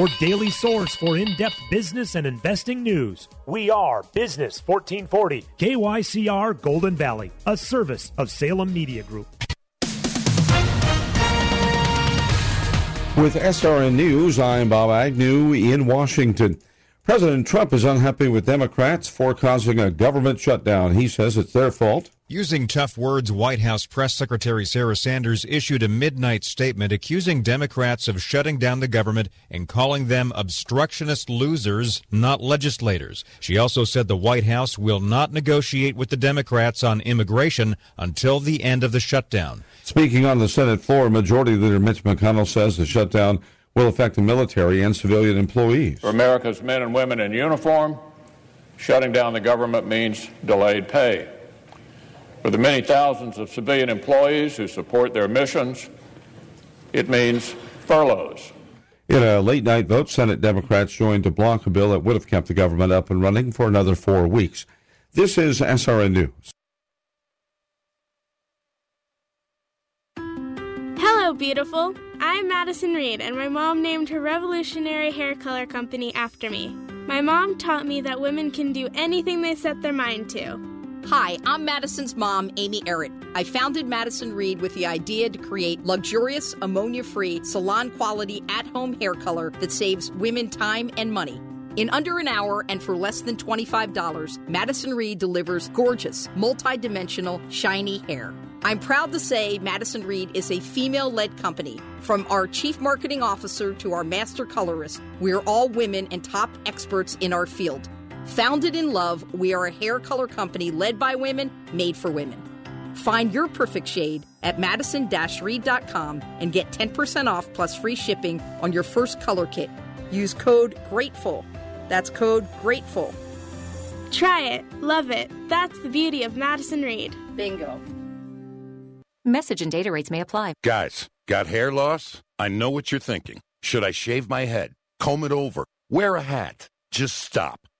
Your daily source for in depth business and investing news. We are Business 1440, KYCR Golden Valley, a service of Salem Media Group. With SRN News, I'm Bob Agnew in Washington. President Trump is unhappy with Democrats for causing a government shutdown. He says it's their fault. Using tough words, White House Press Secretary Sarah Sanders issued a midnight statement accusing Democrats of shutting down the government and calling them obstructionist losers, not legislators. She also said the White House will not negotiate with the Democrats on immigration until the end of the shutdown. Speaking on the Senate floor, Majority Leader Mitch McConnell says the shutdown will affect the military and civilian employees. For America's men and women in uniform, shutting down the government means delayed pay. For the many thousands of civilian employees who support their missions, it means furloughs. In a late night vote, Senate Democrats joined to block a bill that would have kept the government up and running for another four weeks. This is SRN News. Hello, beautiful. I'm Madison Reed, and my mom named her revolutionary hair color company after me. My mom taught me that women can do anything they set their mind to. Hi, I'm Madison's mom, Amy Errett. I founded Madison Reed with the idea to create luxurious, ammonia free, salon quality, at home hair color that saves women time and money. In under an hour and for less than $25, Madison Reed delivers gorgeous, multi-dimensional, shiny hair. I'm proud to say Madison Reed is a female led company. From our chief marketing officer to our master colorist, we're all women and top experts in our field. Founded in love, we are a hair color company led by women, made for women. Find your perfect shade at madison-reed.com and get 10% off plus free shipping on your first color kit. Use code GRATEFUL. That's code GRATEFUL. Try it. Love it. That's the beauty of Madison Reed. Bingo. Message and data rates may apply. Guys, got hair loss? I know what you're thinking. Should I shave my head? Comb it over? Wear a hat? Just stop.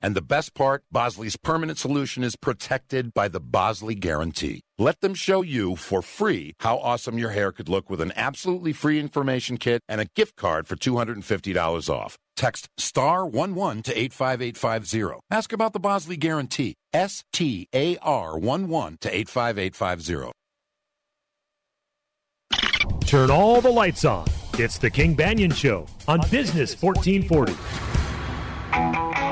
And the best part, Bosley's permanent solution is protected by the Bosley Guarantee. Let them show you for free how awesome your hair could look with an absolutely free information kit and a gift card for $250 off. Text star 11 to 85850. Ask about the Bosley Guarantee. S T A R 11 to 85850. Turn all the lights on. It's the King Banaian Show on Business 1440.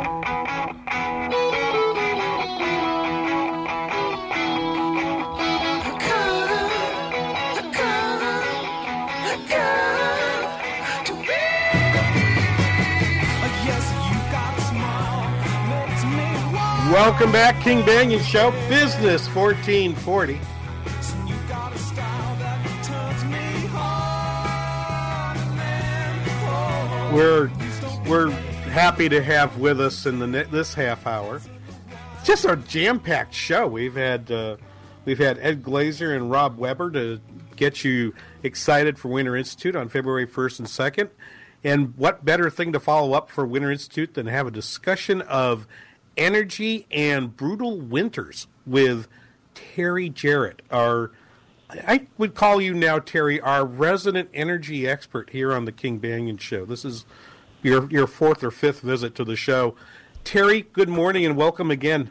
Welcome back, King Banaian Show, Business 1440. We're we're happy to have with us in the this half hour. It's just a jam-packed show. We've had uh, we've had Ed Glazer and Rob Weber to get you excited for Winter Institute on February 1st and 2nd. And what better thing to follow up for Winter Institute than have a discussion of energy and brutal winters with Terry Jarrett, our I would call you now, Terry, our resident energy expert here on the King Banaian Show. This is your your fourth or fifth visit to the show. Terry, good morning and welcome again.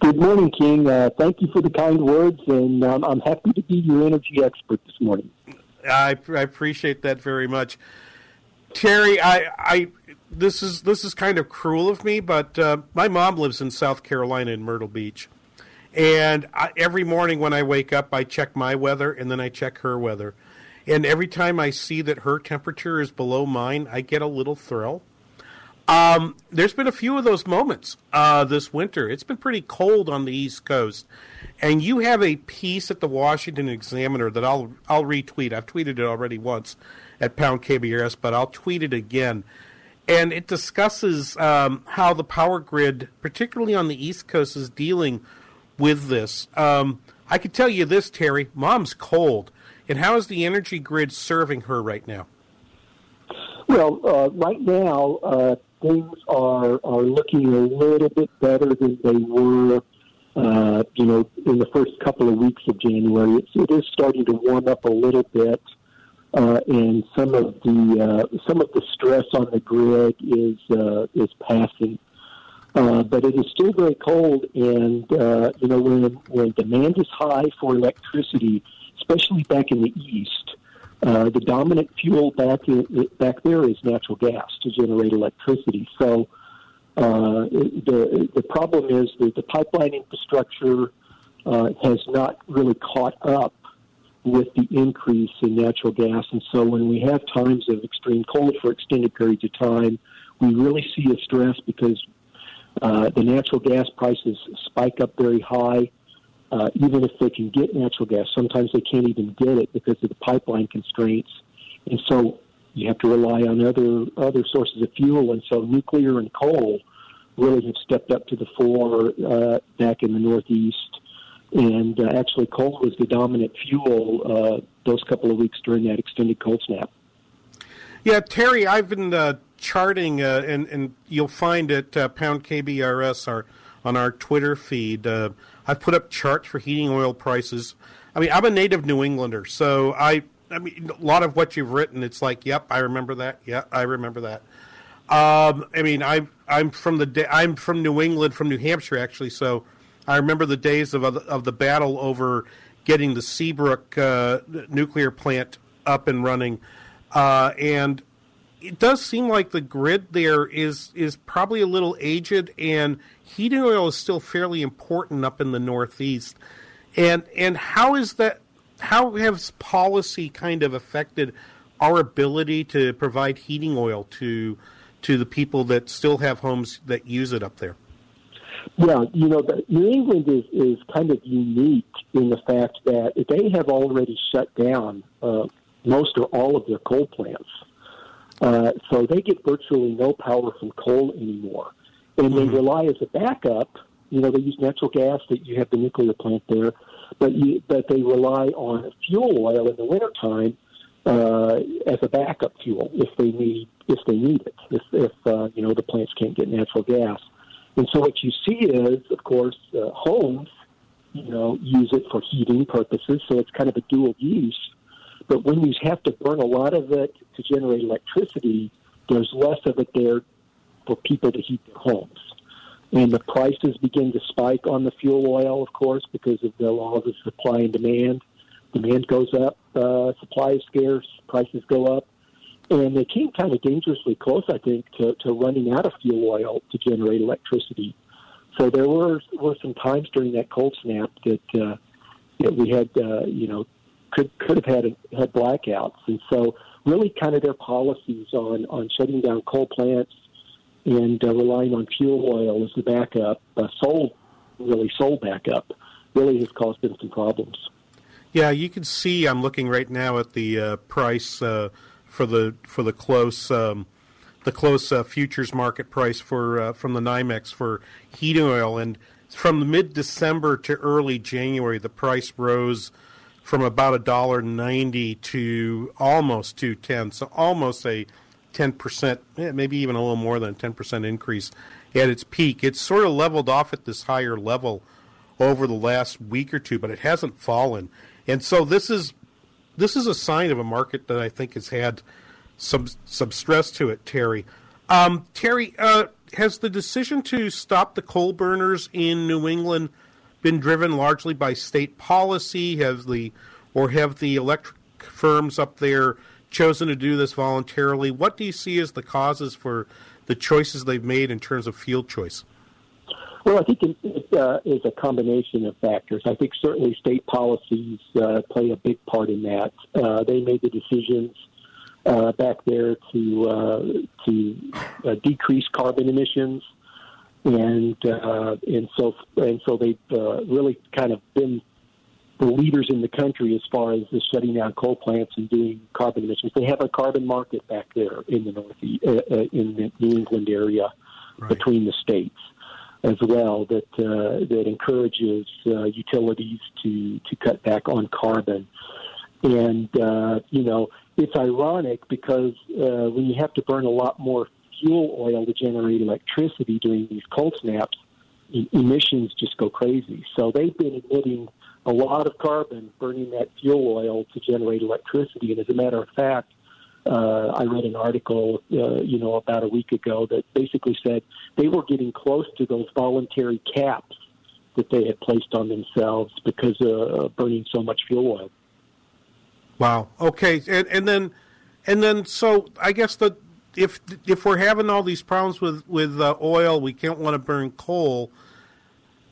Good morning, King. Uh, thank you for the kind words, and um, I'm happy to be your energy expert this morning. I, I appreciate that very much. Terry, I, I, this is this is kind of cruel of me, but uh, my mom lives in South Carolina in Myrtle Beach, and I, every morning when I wake up, I check my weather and then I check her weather, and every time I see that her temperature is below mine, I get a little thrill. Um, there's been a few of those moments uh, this winter. It's been pretty cold on the East Coast, and you have a piece at the Washington Examiner that I'll I'll retweet. I've tweeted it already once at Pound KBRS, but I'll tweet it again. And it discusses um, how the power grid, particularly on the East Coast, is dealing with this. Um, I can tell you this, Terry. Mom's cold, and how is the energy grid serving her right now? Well, uh, right now, uh, things are are looking a little bit better than they were. Uh, you know, in the first couple of weeks of January, it's, it is starting to warm up a little bit, uh, and some of the uh, some of the stress on the grid is uh, is passing. Uh, but it is still very cold, and uh, you know when when demand is high for electricity, especially back in the east, uh, the dominant fuel back in, back there is natural gas to generate electricity. So uh, the the problem is that the pipeline infrastructure uh, has not really caught up with the increase in natural gas, and so when we have times of extreme cold for extended periods of time, we really see a stress because uh, the natural gas prices spike up very high uh, even if they can get natural gas, sometimes they can't even get it because of the pipeline constraints. And so you have to rely on other other sources of fuel. And so nuclear and coal really have stepped up to the fore uh, back in the Northeast. And uh, actually, coal was the dominant fuel uh, those couple of weeks during that extended cold snap. Yeah, Terry, I've been uh, charting, uh, and, and you'll find it uh, pound KBRS our, on our Twitter feed. Uh, I've put up charts for heating oil prices. I mean, I'm a native New Englander, so I, I mean, a lot of what you've written, it's like, yep, I remember that. Yeah, I remember that. Um, I mean, I'm I'm from the I'm from New England, from New Hampshire, actually. So I remember the days of of the battle over getting the Seabrook uh, nuclear plant up and running, uh, and it does seem like the grid there is is probably a little aged, and heating oil is still fairly important up in the Northeast. And and how is that? How has policy kind of affected our ability to provide heating oil to to the people that still have homes that use it up there? Yeah, you know, New England is, is kind of unique in the fact that they have already shut down uh, most or all of their coal plants. Uh, so they get virtually no power from coal anymore. And mm-hmm. they rely as a backup, you know, they use natural gas, that you have the nuclear plant there, but you, but they rely on fuel oil in the wintertime uh, as a backup fuel if they need if they need it, if, if uh, you know the plants can't get natural gas. And so what you see is, of course, uh, homes, you know, use it for heating purposes, so it's kind of a dual use. But when you have to burn a lot of it to generate electricity, there's less of it there for people to heat their homes. And the prices begin to spike on the fuel oil, of course, because of the laws of supply and demand. Demand goes up, uh, supply is scarce, prices go up. And they came kind of dangerously close, I think, to, to running out of fuel oil to generate electricity. So there were were some times during that cold snap that uh, that we had, uh, you know, could could have had had blackouts, and so really kind of their policies on on shutting down coal plants and uh, relying on fuel oil as the backup, uh, sole really sole backup, really has caused them some problems. Yeah, you can see. I'm looking right now at the uh, price uh, for the for the close um, the close uh, futures market price for uh, from the NYMEX for heating oil, and from mid December to early January, the price rose from about a dollar ninety to almost two ten. So almost a ten percent, maybe even a little more than a ten percent increase at its peak. It's sort of leveled off at this higher level over the last week or two, but it hasn't fallen. And so this is this is a sign of a market that I think has had some some stress to it. Terry, um, Terry, uh, has the decision to stop the coal burners in New England? been driven largely by state policy? Have the or have the electric firms up there chosen to do this voluntarily. What do you see as the causes for the choices they've made in terms of fuel choice? Well, I think it, it uh, is a combination of factors. I think certainly state policies uh, play a big part in that. Uh, they made the decisions uh, back there to uh, to uh, decrease carbon emissions, and and so and so they've really kind of been the leaders in the country as far as the shutting down coal plants and doing carbon emissions. They have a carbon market back there in the northeast, in the New England area, right. between the states as well that uh, that encourages uh, utilities to to cut back on carbon. And uh, you know, it's ironic because uh, when you have to burn a lot more fuel oil to generate electricity during these cold snaps, e- emissions just go crazy. So they've been emitting a lot of carbon burning that fuel oil to generate electricity. And as a matter of fact, uh, I read an article, uh, you know, about a week ago that basically said they were getting close to those voluntary caps that they had placed on themselves because uh, of burning so much fuel oil. Wow. Okay, and, and then, and then, so I guess the if if we're having all these problems with with uh, oil, we can't want to burn coal.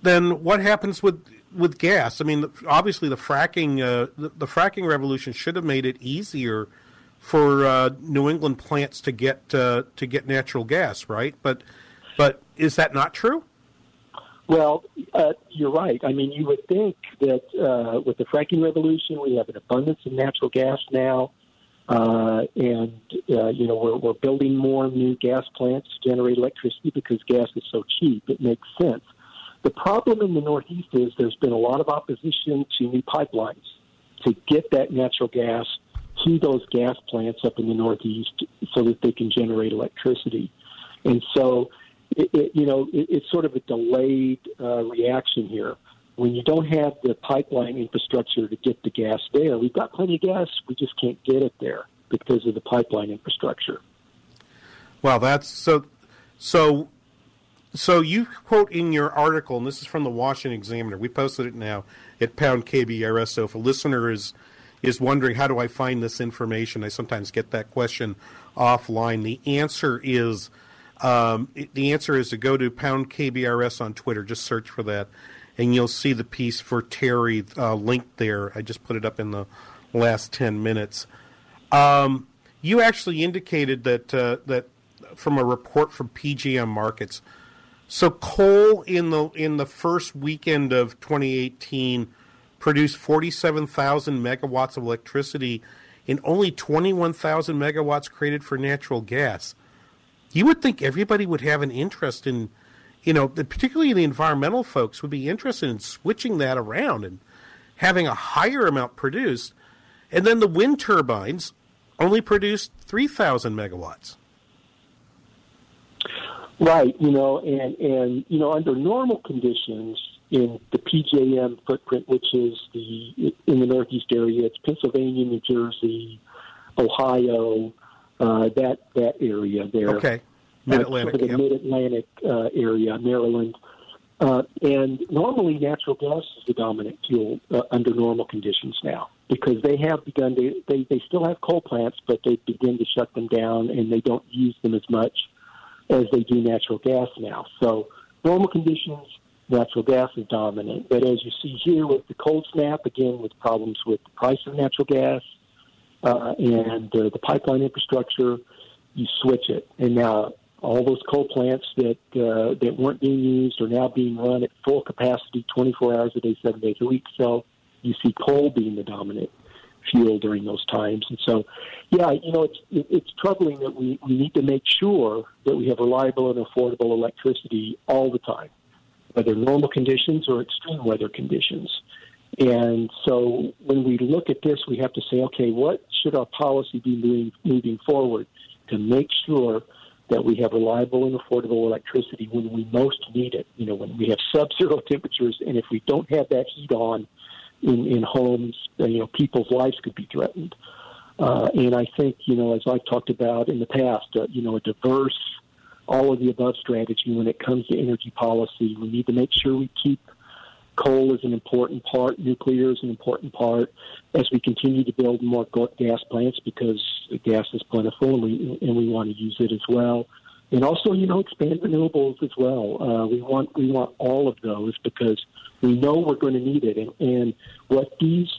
Then what happens with with gas? I mean, obviously the fracking uh, the, the fracking revolution should have made it easier for uh, New England plants to get uh, to get natural gas, right? But but is that not true? Well, uh, you're right. I mean, you would think that uh, with the fracking revolution, we have an abundance of natural gas now, uh, and uh, you know we're, we're building more new gas plants to generate electricity because gas is so cheap. It makes sense. The problem in the Northeast is there's been a lot of opposition to new pipelines to get that natural gas to those gas plants up in the Northeast so that they can generate electricity. And so, it, it, you know, it, it's sort of a delayed uh, reaction here. When you don't have the pipeline infrastructure to get the gas there, we've got plenty of gas, we just can't get it there because of the pipeline infrastructure. Well, that's so. So, so you quote in your article, and this is from the Washington Examiner. We posted it now at Pound KBRS. So if a listener is is wondering how do I find this information, I sometimes get that question offline. The answer is um, the answer is to go to Pound KBRS on Twitter. Just search for that, and you'll see the piece for Terry uh, linked there. I just put it up in the last ten minutes. Um, you actually indicated that uh, that from a report from PJM Markets. So coal in the in the first weekend of 2018 produced 47,000 megawatts of electricity and only 21,000 megawatts created for natural gas. You would think everybody would have an interest in, you know, particularly the environmental folks would be interested in switching that around and having a higher amount produced. And then the wind turbines only produced 3,000 megawatts. Right, you know, and, and, you know, under normal conditions, in the PJM footprint, which is the in the Northeast area. It's Pennsylvania, New Jersey, Ohio, uh, that that area there. Okay, Mid Atlantic. Uh, the yep. Mid Atlantic uh, area, Maryland. Uh, and normally, natural gas is the dominant fuel uh, under normal conditions now because they have begun to. They they still have coal plants, but they begin to shut them down, and they don't use them as much as they do natural gas now. So normal conditions natural gas is dominant. But as you see here with the cold snap, again with problems with the price of natural gas uh, and uh, the pipeline infrastructure, you switch it. And now all those coal plants that uh, that weren't being used are now being run at full capacity, 24 hours a day, seven days a week. So you see coal being the dominant fuel during those times. And so, yeah, you know, it's it's troubling that we, we need to make sure that we have reliable and affordable electricity all the time whether normal conditions or extreme weather conditions. And so when we look at this, we have to say, okay, what should our policy be moving, moving forward to make sure that we have reliable and affordable electricity when we most need it? You know, when we have sub-zero temperatures, and if we don't have that heat on in, in homes, you know, people's lives could be threatened. Uh, and I think, you know, as I've talked about in the past, uh, you know, a diverse all of the above strategy when it comes to energy policy. We need to make sure we keep coal as an important part, nuclear is an important part as we continue to build more gas plants because gas is plentiful, and we and we want to use it as well. And also, you know, expand renewables as well. Uh, we want we want all of those because we know we're going to need it. And, and what these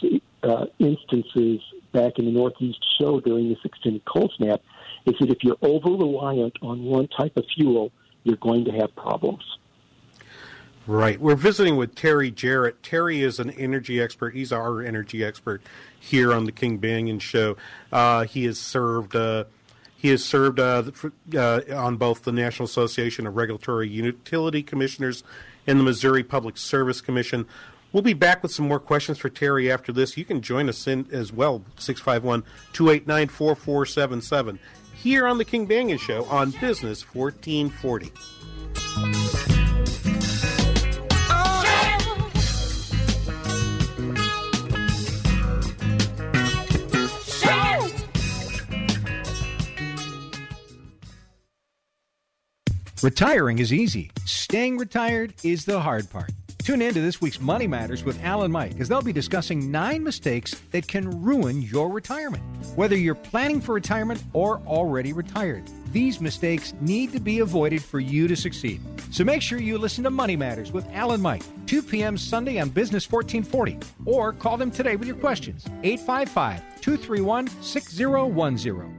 uh, instances back in the Northeast show during this extended cold snap is that if you're over reliant on one type of fuel, you're going to have problems. Right. We're visiting with Terry Jarrett. Terry is an energy expert. He's our energy expert here on the King Banaian Show. Uh, he has served. Uh, he has served uh, uh, on both the National Association of Regulatory Utility Commissioners and the Missouri Public Service Commission. We'll be back with some more questions for Terry after this. You can join us in as well, 651 289 4477, here on the King Banaian Show on Business 1440. Retiring is easy. Staying retired is the hard part. Tune in to this week's Money Matters with Alan Mike as they'll be discussing nine mistakes that can ruin your retirement. Whether you're planning for retirement or already retired, these mistakes need to be avoided for you to succeed. So make sure you listen to Money Matters with Alan Mike, 2 p.m. Sunday on Business 1440, or call them today with your questions, 855 231 6010.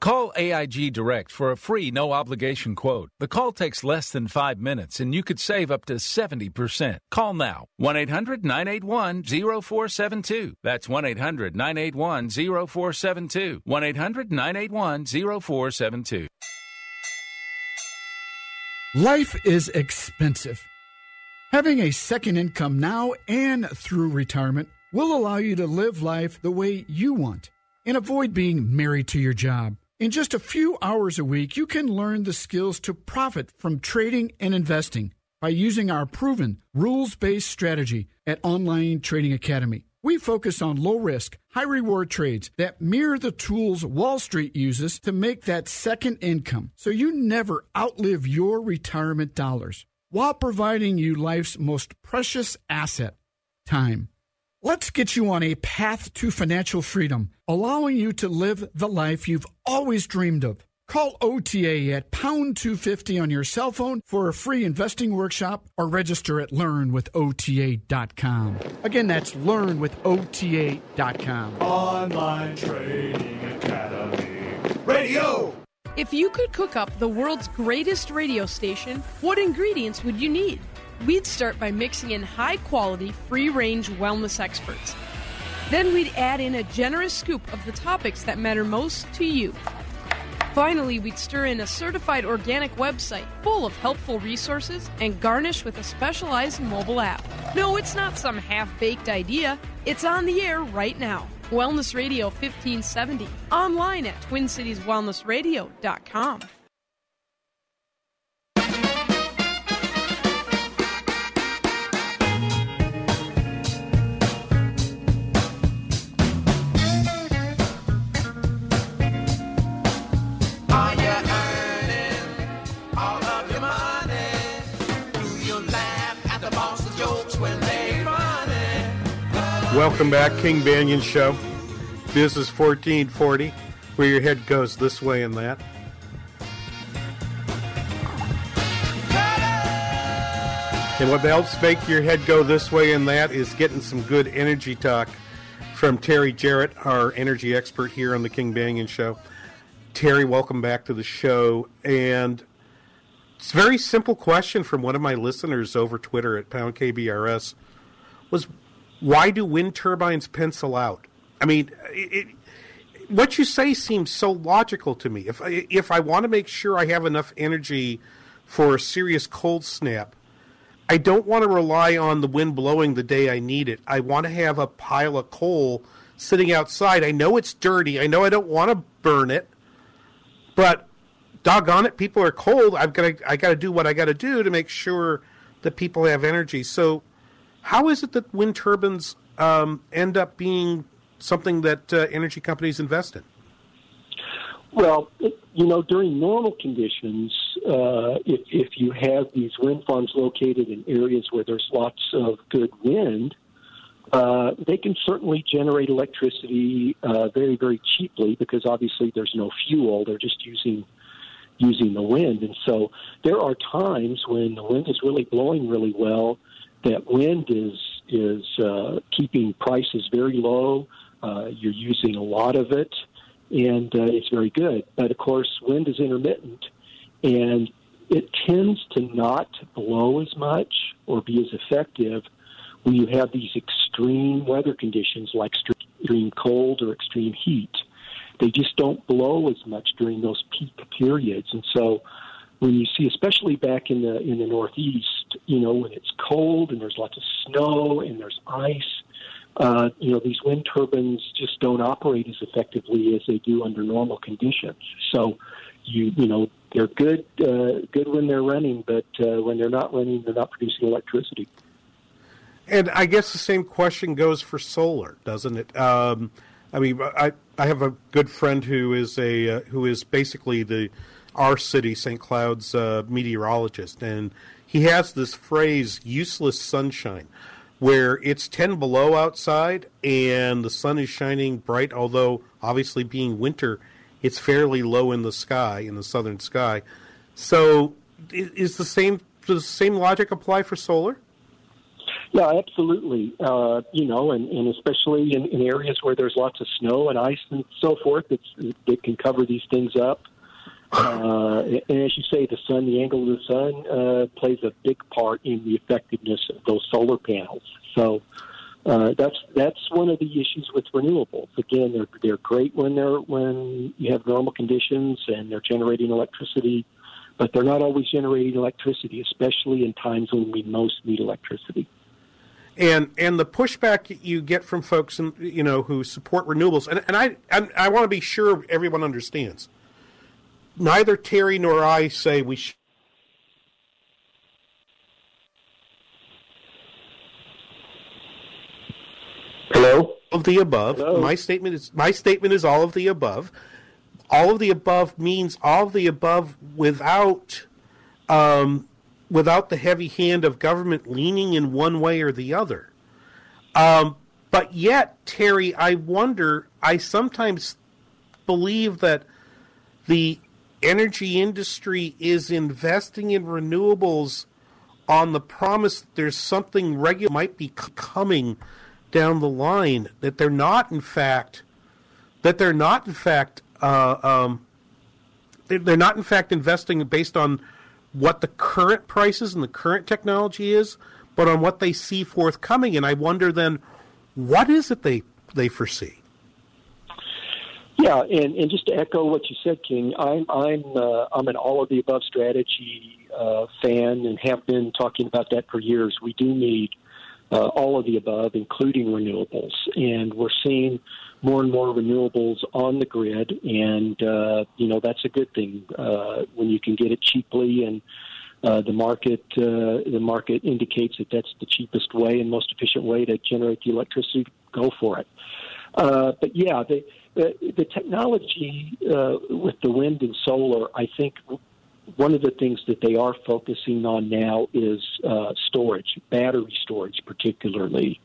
Call AIG Direct for a free no obligation quote. The call takes less than five minutes and you could save up to 70%. Call now 1 800 981 0472. That's 1 800 981 0472. 1 800 981 0472. Life is expensive. Having a second income now and through retirement will allow you to live life the way you want and avoid being married to your job. In just a few hours a week, you can learn the skills to profit from trading and investing by using our proven rules based strategy at Online Trading Academy. We focus on low risk, high reward trades that mirror the tools Wall Street uses to make that second income so you never outlive your retirement dollars while providing you life's most precious asset time. Let's get you on a path to financial freedom, allowing you to live the life you've always dreamed of. Call OTA at pound 250 on your cell phone for a free investing workshop or register at learnwithota.com. Again, that's learnwithota.com. Online Trading Academy Radio. If you could cook up the world's greatest radio station, what ingredients would you need? We'd start by mixing in high quality, free range wellness experts. Then we'd add in a generous scoop of the topics that matter most to you. Finally, we'd stir in a certified organic website full of helpful resources and garnish with a specialized mobile app. No, it's not some half baked idea, it's on the air right now. Wellness Radio 1570, online at TwinCitiesWellnessRadio.com. Welcome back, King Banaian Show. This is 1440, where your head goes this way and that. And what helps make your head go this way and that is getting some good energy talk from Terry Jarrett, our energy expert here on the King Banaian Show. Terry, welcome back to the show. And it's a very simple question from one of my listeners over Twitter at Pound KBRS was why do wind turbines pencil out? I mean, it, it, what you say seems so logical to me. If I, if I want to make sure I have enough energy for a serious cold snap, I don't want to rely on the wind blowing the day I need it. I want to have a pile of coal sitting outside. I know it's dirty. I know I don't want to burn it, but doggone it, people are cold. I've got to I got to do what I got to do to make sure that people have energy. So, how is it that wind turbines um, end up being something that uh, energy companies invest in? Well, you know, during normal conditions, uh, if, if you have these wind farms located in areas where there's lots of good wind, uh, they can certainly generate electricity uh, very, very cheaply because obviously there's no fuel; they're just using using the wind. And so there are times when the wind is really blowing really well, that wind is is uh, keeping prices very low. Uh, you're using a lot of it, and uh, it's very good. But of course, wind is intermittent, and it tends to not blow as much or be as effective when you have these extreme weather conditions like extreme cold or extreme heat. They just don't blow as much during those peak periods, and so when you see, especially back in the in the Northeast, you know, when it's cold and there's lots of snow and there's ice, uh, you know, these wind turbines just don't operate as effectively as they do under normal conditions. So, you you know, they're good uh, good when they're running, but uh, when they're not running, they're not producing electricity. And I guess the same question goes for solar, doesn't it? Um, I mean, I I have a good friend who is a uh, who is basically the our city, St. Cloud's uh, meteorologist, and he has this phrase "useless sunshine," where it's ten below outside and the sun is shining bright. Although obviously being winter, it's fairly low in the sky in the southern sky. So, is the same does the same logic apply for solar? Yeah, absolutely. Uh, you know, and, and especially in, in areas where there's lots of snow and ice and so forth, it's, it can cover these things up. Uh, and as you say, the sun, the angle of the sun, uh, plays a big part in the effectiveness of those solar panels. So uh, that's that's one of the issues with renewables. Again, they're they're great when they're when you have normal conditions and they're generating electricity, but they're not always generating electricity, especially in times when we most need electricity. And and the pushback you get from folks, in, you know, who support renewables, and, and I I, I want to be sure everyone understands neither Terry nor I say we should. Hello. Of the above, Hello? my statement is my statement is all of the above. All of the above means all of the above without, um, without the heavy hand of government leaning in one way or the other. Um, but yet, Terry, I wonder. I sometimes believe that the energy industry is investing in renewables on the promise that there's something regular might be coming down the line that they're not in fact that they're not in fact uh, um, they're not in fact investing based on what the current prices and the current technology is but on what they see forthcoming. And i wonder then what is it they they foresee yeah, and, and just to echo what you said, King, I'm I'm uh, I'm an all of the above strategy uh, fan and have been talking about that for years. We do need uh, all of the above, including renewables, and we're seeing more and more renewables on the grid, and uh, you know that's a good thing uh, when you can get it cheaply and. Uh, the market uh, the market indicates that that's the cheapest way and most efficient way to generate the electricity. Go for it. Uh, but yeah, they, the, the technology uh, with the wind and solar, I think one of the things that they are focusing on now is uh, storage, battery storage, particularly,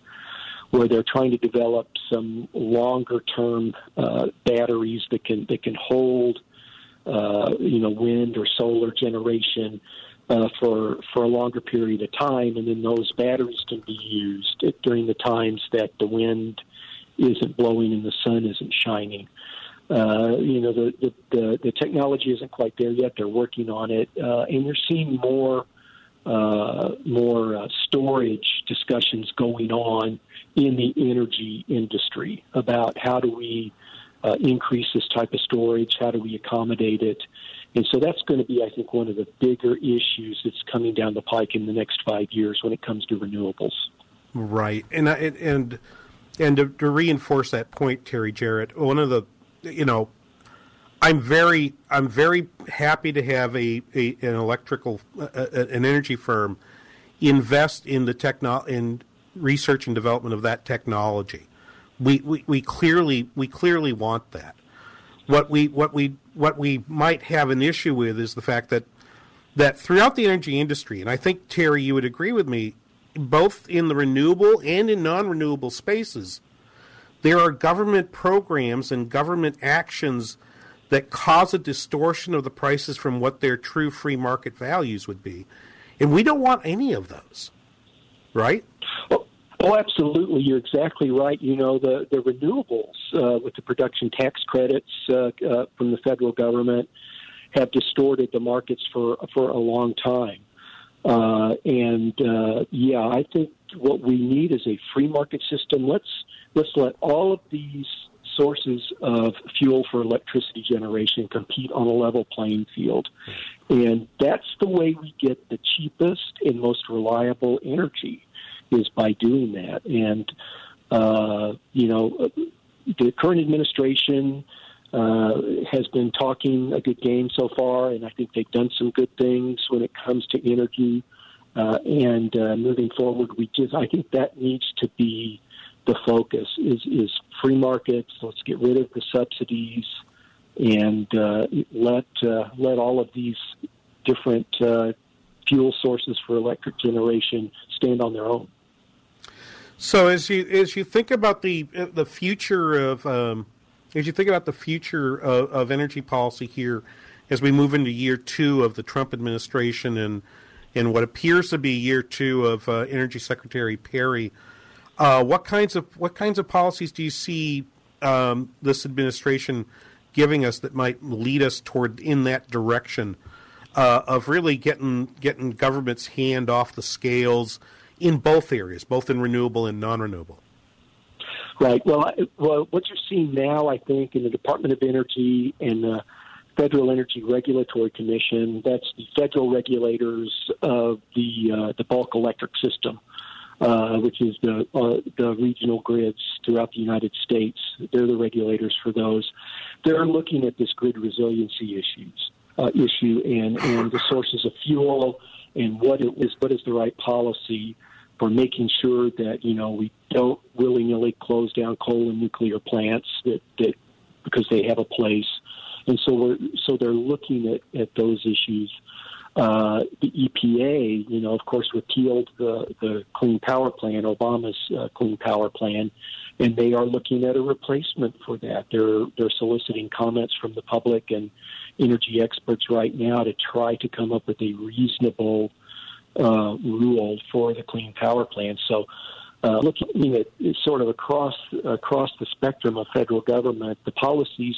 where they're trying to develop some longer term uh, batteries that can that can hold, uh, you know, wind or solar generation. Uh, for for a longer period of time, and then those batteries can be used during the times that the wind isn't blowing and the sun isn't shining. Uh, you know, the, the, the, the, technology isn't quite there yet. They're working on it. Uh, and you're seeing more, uh, more uh, storage discussions going on in the energy industry about how do we uh, increase this type of storage? How do we accommodate it? And so that's going to be, I think, one of the bigger issues that's coming down the pike in the next five years when it comes to renewables. Right, and and and to, to reinforce that point, Terry Jarrett, one of the, you know, I'm very I'm very happy to have a, a an electrical uh, an energy firm invest in the techno in research and development of that technology. We, we, we clearly we clearly want that. What we what we what we might have an issue with is the fact that that throughout the energy industry, and I think Terry, you would agree with me, both in the renewable and in non-renewable spaces, there are government programs and government actions that cause a distortion of the prices from what their true free market values would be. And we don't want any of those, right? Oh, absolutely. You're exactly right. You know, the, the renewables uh, with the production tax credits uh, uh, from the federal government have distorted the markets for, for a long time. Uh, and uh, yeah, I think what we need is a free market system. Let's let's let all of these sources of fuel for electricity generation compete on a level playing field. And that's the way we get the cheapest and most reliable energy is by doing that. And, uh, you know, the current administration uh, has been talking a good game so far, and I think they've done some good things when it comes to energy. Uh, and uh, moving forward, we just I think that needs to be the focus is is free markets. Let's get rid of the subsidies and uh, let uh, let all of these different uh, fuel sources for electric generation stand on their own. So as you as you think about the the future of um, as you think about the future of, of, energy policy here, as we move into year two of the Trump administration and and what appears to be year two of uh, Energy Secretary Perry uh, what kinds of what kinds of policies do you see um, this administration giving us that might lead us toward in that direction uh, of really getting getting government's hand off the scales in both areas, both in renewable and non-renewable? Right. Well, I, well, what you're seeing now, I think, in the Department of Energy and the Federal Energy Regulatory Commission, that's the federal regulators of the uh, the bulk electric system uh, which is the uh, the regional grids throughout the United States. They're the regulators for those. They're looking at this grid resiliency issues uh, issue and and the sources of fuel and what it is what is the right policy for making sure that you know we don't willy nilly close down coal and nuclear plants that that because they have a place. And so we're so they're looking at, at those issues uh, the EPA, you know, of course, repealed the, the Clean Power Plan, Obama's uh, Clean Power Plan, and they are looking at a replacement for that. They're they're soliciting comments from the public and energy experts right now to try to come up with a reasonable uh, rule for the Clean Power Plan. So. Uh, looking at sort of across across the spectrum of federal government, the policies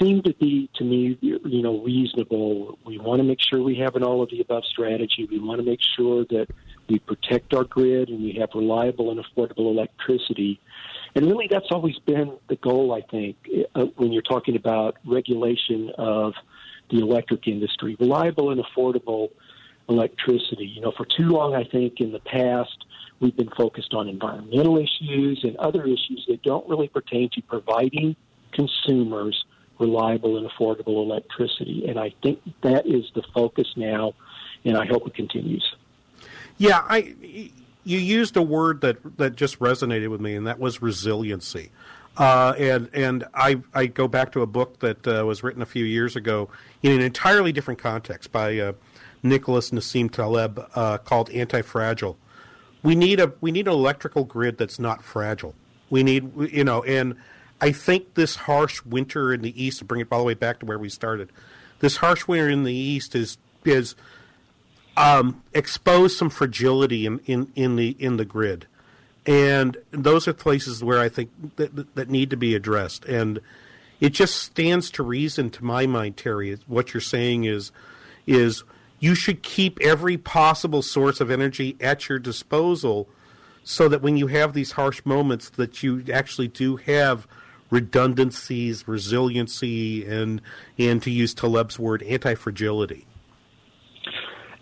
seem to be, to me, you know, reasonable. We want to make sure we have an all of the above strategy. We want to make sure that we protect our grid and we have reliable and affordable electricity. And really, that's always been the goal, I think, uh, when you're talking about regulation of the electric industry. Reliable and affordable electricity. You know, for too long, I think, in the past, we've been focused on environmental issues and other issues that don't really pertain to providing consumers reliable and affordable electricity. And I think that is the focus now, and I hope it continues. Yeah, I you used a word that that just resonated with me, and that was resiliency. Uh, and and I I go back to a book that uh, was written a few years ago in an entirely different context by uh, Nicholas Nassim Taleb uh, called Anti Fragile. We need a we need an electrical grid that's not fragile. We need you know and I think this harsh winter in the east, to bring it all the way back to where we started, this harsh winter in the east is is um, exposed some fragility in, in, in the in the grid, and those are places where I think that, that need to be addressed. And it just stands to reason, to my mind, Terry. What you're saying is is you should keep every possible source of energy at your disposal, so that when you have these harsh moments, that you actually do have redundancies, resiliency, and and to use Taleb's word, anti-fragility.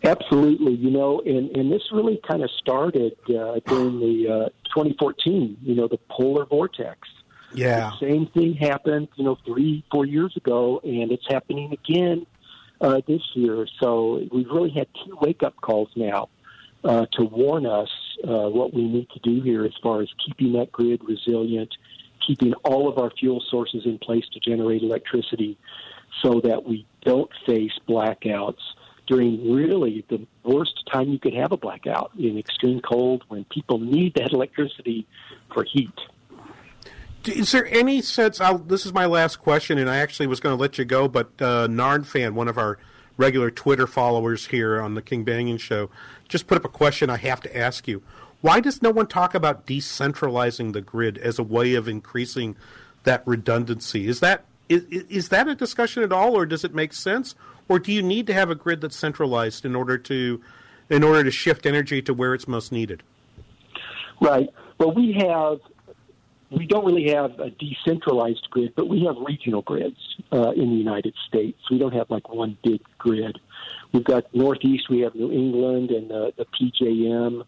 Absolutely, you know, and, and this really kind of started uh, during the uh, 2014, you know, the polar vortex. Yeah. The same thing happened, you know, three, four years ago, and it's happening again uh, this year. So we've really had two wake up calls now uh, to warn us uh, what we need to do here as far as keeping that grid resilient, keeping all of our fuel sources in place to generate electricity so that we don't face blackouts during really the worst time you could have a blackout in extreme cold when people need that electricity for heat. Is there any sense? I'll, this is my last question, and I actually was going to let you go, but uh, Narn fan, one of our regular Twitter followers here on the King Banaian Show, just put up a question I have to ask you. Why does no one talk about decentralizing the grid as a way of increasing that redundancy? Is that is, is that a discussion at all, or does it make sense, or do you need to have a grid that's centralized in order to in order to shift energy to where it's most needed? Right. Well, we have we don't really have a decentralized grid, but we have regional grids uh, in the United States. We don't have like one big grid. We've got Northeast, we have New England and the, the PJM,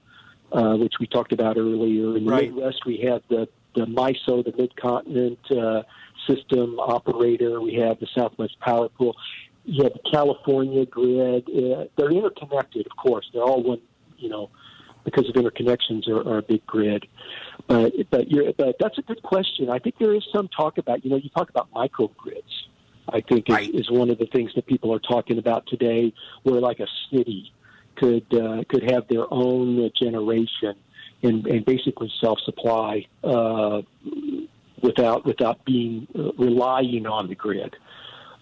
uh, which we talked about earlier. In the Right. Midwest, we have the, the MISO, the Mid Continent uh, System Operator. We have the Southwest Power Pool. You have the California grid. Uh, they're interconnected, of course. They're all one, you know, because of interconnections are, are a big grid. But but you're, but that's a good question. I think there is some talk about you know you talk about microgrids. I think is, is one of the things that people are talking about today, where like a city could uh, could have their own generation and, and basically self supply uh, without without being uh, relying on the grid.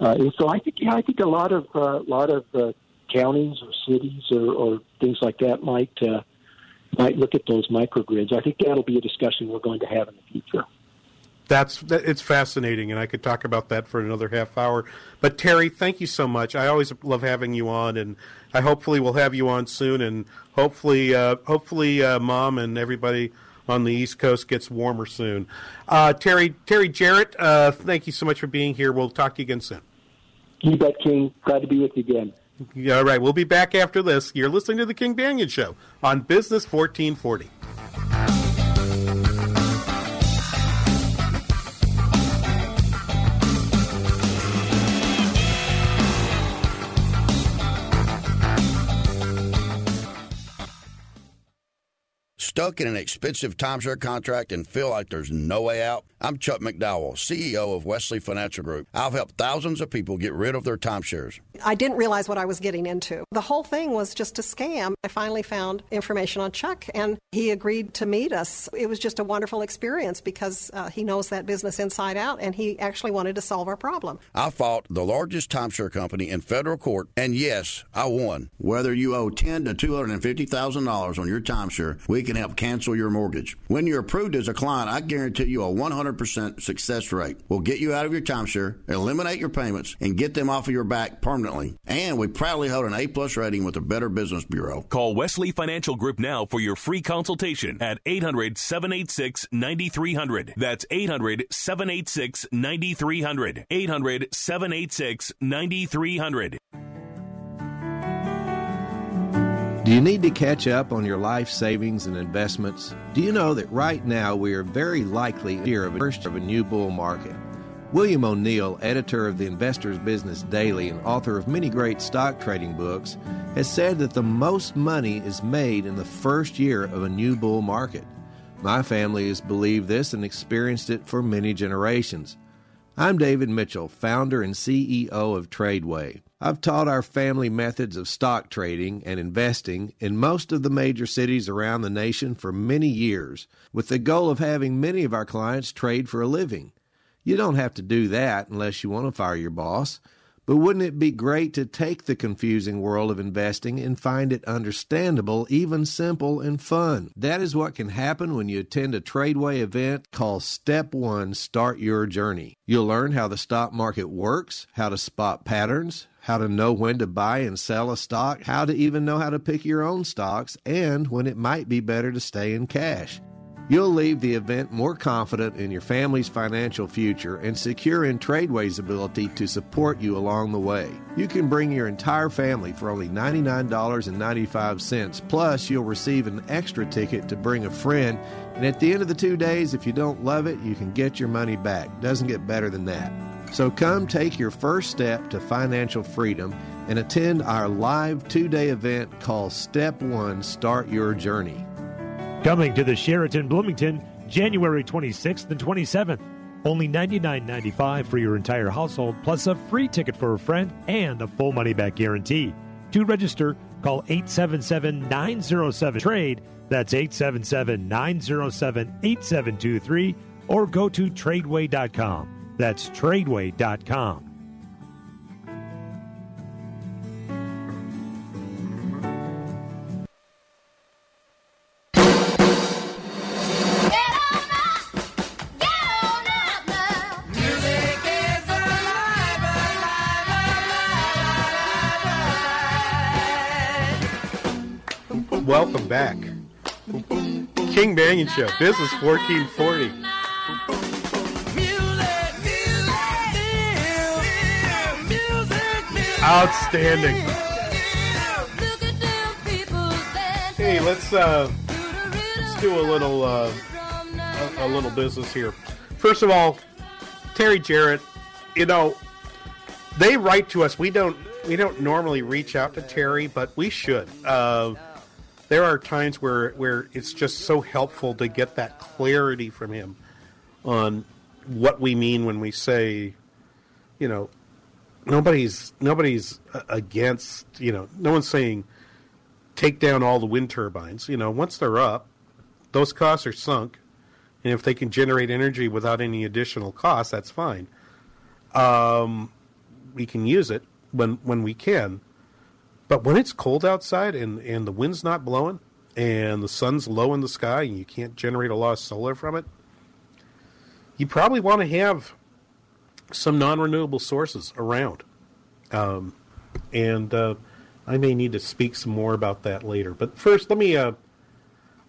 Uh, and so I think yeah I think a lot of uh, lot of uh, counties or cities or, or things like that might. Uh, might look at those microgrids. I think that'll be a discussion we're going to have in the future. That's that, it's fascinating, and I could talk about that for another half hour. But Terry, thank you so much. I always love having you on, and I hopefully will have you on soon, and hopefully, uh, hopefully, uh, Mom and everybody on the East Coast gets warmer soon. Uh, Terry, Terry Jarrett, uh, thank you so much for being here. We'll talk to you again soon. You bet, King. Glad to be with you again. All right, we'll be back after this. You're listening to the King Banaian Show on Business 1440. Stuck in an expensive timeshare contract and feel like there's no way out? I'm Chuck McDowell, CEO of Wesley Financial Group. I've helped thousands of people get rid of their timeshares. I didn't realize what I was getting into. The whole thing was just a scam. I finally found information on Chuck, and he agreed to meet us. It was just a wonderful experience because uh, he knows that business inside out, and he actually wanted to solve our problem. I fought the largest timeshare company in federal court, and yes, I won. Whether you owe ten to two hundred and fifty thousand dollars on your timeshare, we can help cancel your mortgage. When you're approved as a client, I guarantee you a one hundred percent success rate. We'll get you out of your timeshare, eliminate your payments, and get them off of your back permanently. And we proudly hold an A plus rating with the Better Business Bureau. Call Wesley Financial Group now for your free consultation at 800 786 9300. That's 800 786 Do you need to catch up on your life savings and investments? Do you know that right now we are very likely of a first of a new bull market? William O'Neill, editor of the Investor's Business Daily and author of many great stock trading books, has said that the most money is made in the first year of a new bull market. My family has believed this and experienced it for many generations. I'm David Mitchell, founder and CEO of Tradeway. I've taught our family methods of stock trading and investing in most of the major cities around the nation for many years, with the goal of having many of our clients trade for a living. You don't have to do that unless you want to fire your boss. But wouldn't it be great to take the confusing world of investing and find it understandable, even simple and fun? That is what can happen when you attend a Tradeway event called Step 1 Start Your Journey. You'll learn how the stock market works, how to spot patterns, how to know when to buy and sell a stock, how to even know how to pick your own stocks, and when it might be better to stay in cash. You'll leave the event more confident in your family's financial future and secure in Tradeway's ability to support you along the way. You can bring your entire family for only $99.95, plus, you'll receive an extra ticket to bring a friend. And at the end of the two days, if you don't love it, you can get your money back. Doesn't get better than that. So come take your first step to financial freedom and attend our live two day event called Step One Start Your Journey. Coming to the Sheraton Bloomington January 26th and 27th. Only $99.95 for your entire household, plus a free ticket for a friend and a full money back guarantee. To register, call 877 907 TRADE. That's 877 907 8723 or go to tradeway.com. That's tradeway.com. Welcome back. King Banaian Show, Business 1440. Outstanding. Hey, let's uh, let's do a little uh, a, a little business here. First of all, Terry Jarrett, you know, they write to us. We don't we don't normally reach out to Terry, but we should. Uh, there are times where where it's just so helpful to get that clarity from him on what we mean when we say, you know, nobody's nobody's against, you know, no one's saying take down all the wind turbines. You know, once they're up, those costs are sunk, and if they can generate energy without any additional cost, that's fine. Um, we can use it when when we can. But when it's cold outside and, and the wind's not blowing and the sun's low in the sky and you can't generate a lot of solar from it, you probably want to have some non renewable sources around. Um, and uh, I may need to speak some more about that later. But first, let me uh,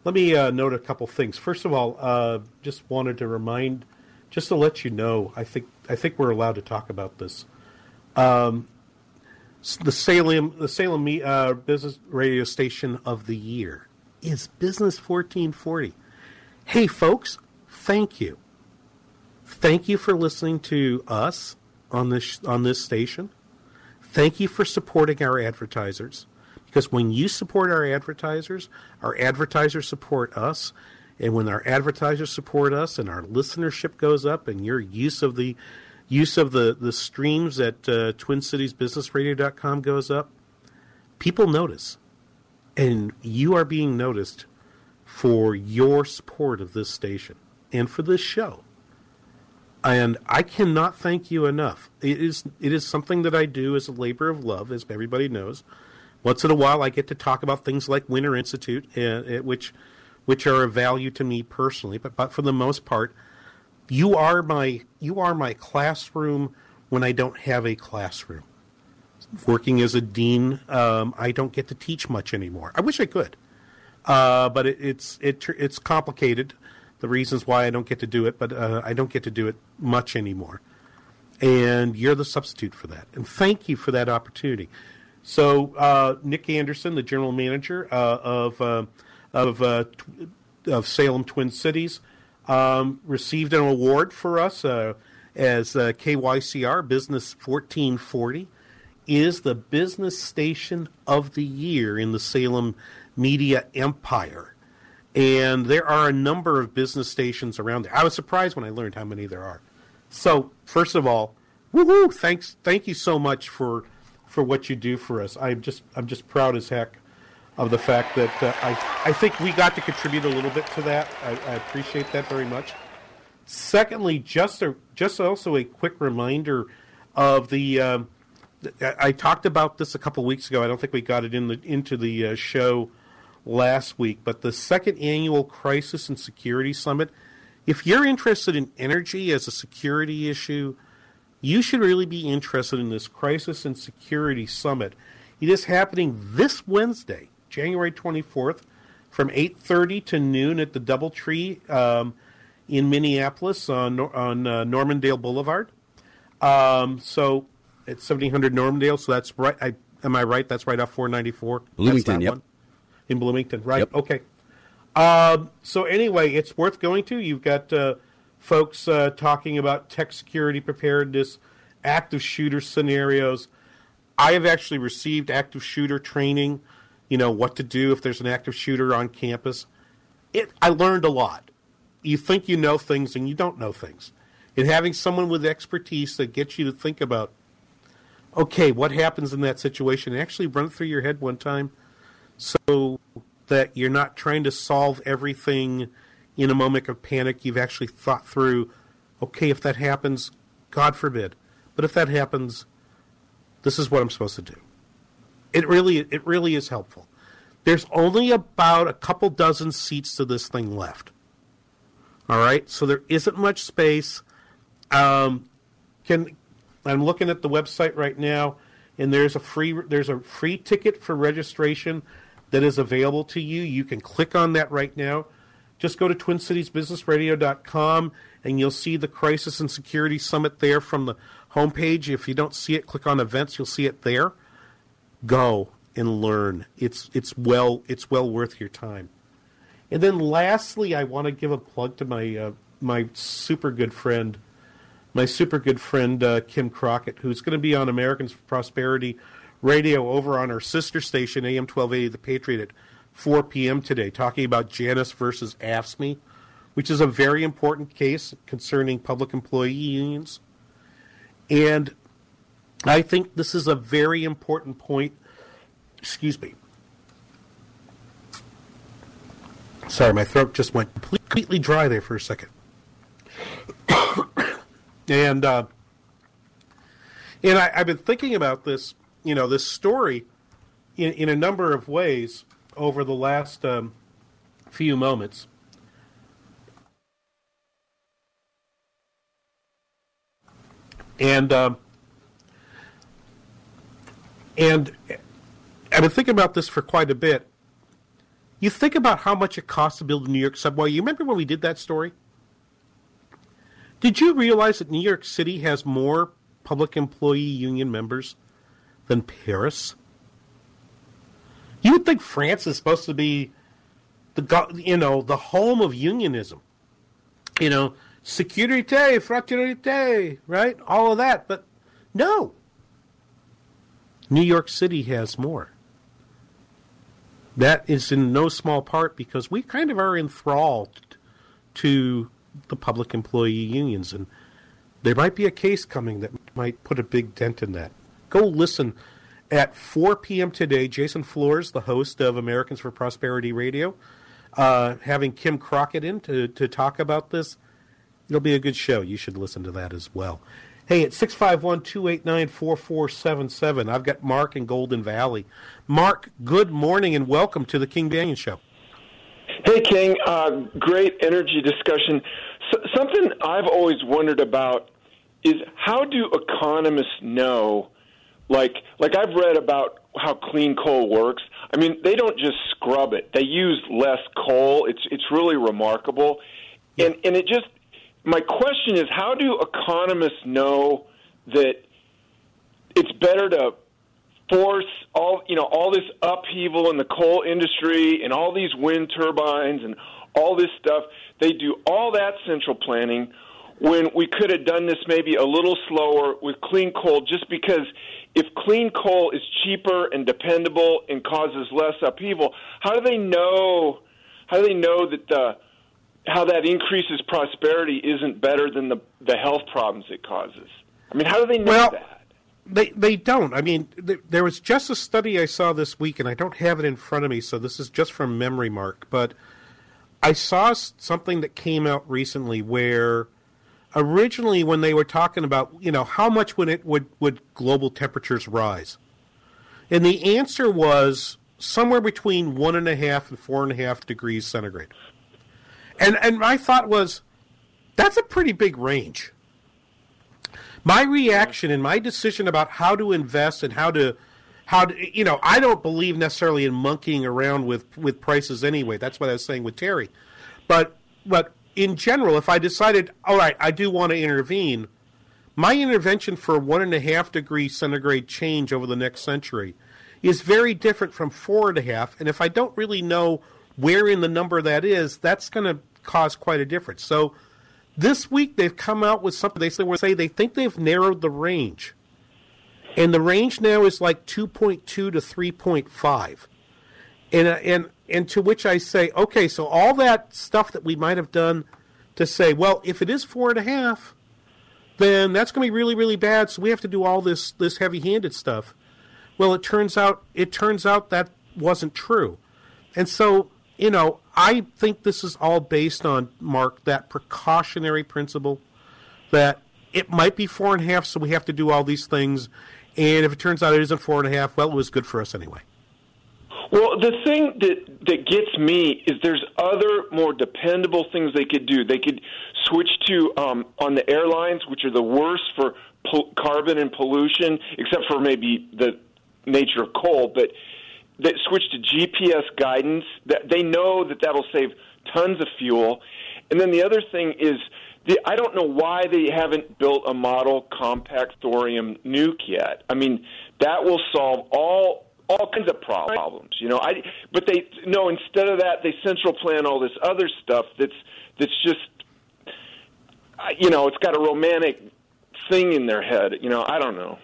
let me uh, note a couple things. First of all, uh, just wanted to remind, just to let you know, I think I think we're allowed to talk about this. Um, the Salem the Salem uh, Business Radio Station of the Year is Business 1440. Hey, folks, thank you. Thank you for listening to us on this on this station. Thank you for supporting our advertisers. Because when you support our advertisers, our advertisers support us. And when our advertisers support us and our listenership goes up and your use of the use of the, the streams at uh, TwinCitiesBusinessRadio.com goes up, people notice. And you are being noticed for your support of this station and for this show. And I cannot thank you enough. It is it is something that I do as a labor of love, as everybody knows. Once in a while, I get to talk about things like Winter Institute, uh, which which are of value to me personally. But, but for the most part, you are my you are my classroom when I don't have a classroom. Working as a dean, um, I don't get to teach much anymore. I wish I could, uh, but it, it's it, it's complicated. The reasons why I don't get to do it, but uh, I don't get to do it much anymore. And you're the substitute for that. And thank you for that opportunity. So uh, Nick Anderson, the general manager uh, of uh, of uh, of Salem Twin Cities um, received an award for us uh, as uh, KYCR Business 1440 is the business station of the year in the Salem media empire. And there are a number of business stations around there. I was surprised when I learned how many there are. So, first of all, woohoo! Thanks, thank you so much for for what you do for us. I'm just I'm just proud as heck of the fact that uh, I, I think we got to contribute a little bit to that. I, I appreciate that very much. Secondly, just a, just also a quick reminder of the. Um, I talked about this a couple weeks ago. I don't think we got it in the into the uh, show last week, but the second annual Crisis and Security Summit. If you're interested in energy as a security issue, you should really be interested in this Crisis and Security Summit. It is happening this Wednesday, January 24th from 8.30 to noon at the Doubletree um, in Minneapolis on, on uh, Normandale Boulevard. Um, so it's 1700 Normandale, so that's right. I, am I right? That's right off 494? Bloomington, yep. One? In Bloomington, right. Yep. Okay. Um, so anyway, it's worth going to. You've got uh, folks uh, talking about tech security preparedness, active shooter scenarios. I have actually received active shooter training. You know what to do if there's an active shooter on campus. It I learned a lot. You think you know things and you don't know things, and having someone with expertise that gets you to think about, okay, what happens in that situation? and Actually, run through your head one time, so that you're not trying to solve everything in a moment of panic. You've actually thought through, okay, if that happens, God forbid, but if that happens, this is what I'm supposed to do. It really, it really is helpful. There's only about a couple dozen seats to this thing left. All right, so there isn't much space. Um, can I'm looking at the website right now, and there's a free there's a free ticket for registration that is available to you. You can click on that right now. Just go to TwinCitiesBusinessRadio.com and you'll see the Crisis and Security Summit there from the homepage. If you don't see it, click on events. You'll see it there. Go and learn. It's it's well it's well worth your time. And then lastly, I want to give a plug to my uh, my super good friend, my super good friend uh, Kim Crockett, who's going to be on Americans for Prosperity radio over on our sister station, AM 1280, The Patriot, at 4 p.m. today, talking about Janus versus AFSCME, which is a very important case concerning public employee unions. And I think this is a very important point. Excuse me. Sorry, my throat just went completely dry there for a second. and uh, and I, I've been thinking about this you know this story in, in a number of ways over the last um, few moments. And um, and I've been thinking about this for quite a bit. You think about how much it costs to build a New York subway. You remember when we did that story? Did you realize that New York City has more public employee union members than Paris? You would think France is supposed to be the you know the home of unionism. You know, sécurité, fraternité, right? All of that, but no. New York City has more. That is in no small part because we kind of are enthralled to the public employee unions, and there might be a case coming that might put a big dent in that. Go listen at 4 p.m. today. Jason Flores, the host of Americans for Prosperity Radio, uh, having Kim Crockett in to, to talk about this. It'll be a good show. You should listen to that as well. Hey, it's 651 289 4477. I've got Mark in Golden Valley. Mark, good morning and welcome to the King Banaian Show. Hey, King. Uh, great energy discussion. So, something I've always wondered about is how do economists know like like I've read about how clean coal works. I mean, they don't just scrub it; they use less coal. It's it's really remarkable, and and it just. My question is, how do economists know that it's better to force all you know all this upheaval in the coal industry and all these wind turbines and all this stuff? They do all that central planning when we could have done this maybe a little slower with clean coal just because if clean coal is cheaper and dependable and causes less upheaval, how do they know? How do they know that the how that increases prosperity isn't better than the the health problems it causes? I mean, how do they know well, that? They they don't. I mean, th- there was just a study I saw this week, and I don't have it in front of me, so this is just from memory, Mark. But I saw something that came out recently where originally when they were talking about you know how much would it would would global temperatures rise, and the answer was somewhere between one and a half and four and a half degrees centigrade. And and my thought was, that's a pretty big range. My reaction and my decision about how to invest and how to how do, you know? I don't believe necessarily in monkeying around with with prices anyway. That's what I was saying with Terry. But but in general, if I decided, all right, I do want to intervene, my intervention for one and a half degree centigrade change over the next century is very different from four and a half. And if I don't really know where in the number that is, that's going to cause quite a difference. So this week they've come out with something they say where they say they think they've narrowed the range. And the range now is like 2.2 to 3.5. And, uh, and, and to which I say, okay, so all that stuff that we might have done to say, well, if it is four and a half, then that's going to be really, really bad. So we have to do all this, this heavy handed stuff. Well, it turns out, it turns out that wasn't true. And so, you know, I think this is all based on, Mark, that precautionary principle that it might be four and a half, so we have to do all these things. And if it turns out it isn't four and a half, well, it was good for us anyway. Well, the thing that that gets me is there's other more dependable things they could do. They could switch to um, on the airlines, which are the worst for carbon and pollution, except for maybe the nature of coal, but that switch to GPS guidance. That they know that that'll save tons of fuel. And then the other thing is, the, I don't know why they haven't built a model compact thorium nuke yet. I mean, that will solve all all kinds of problems. You know, I but they no. Instead of that, they central plan all this other stuff. That's that's just, you know, it's got a romantic thing in their head. You know, I don't know.